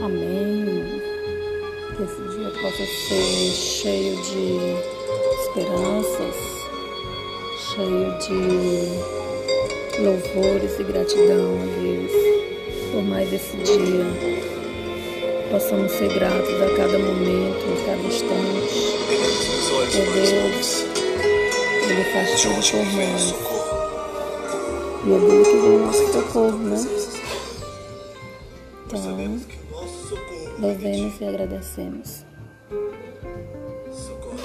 Amém. Que esse dia possa ser cheio de esperanças, cheio de louvores e gratidão a Deus por mais esse dia. Possamos ser gratos a cada momento, a cada instante. Por Deus, Ele faz tudo por nós. E é dele que vem o nosso socorro, né? Então, sabemos que o socorro devemos e agradecemos. Socorro,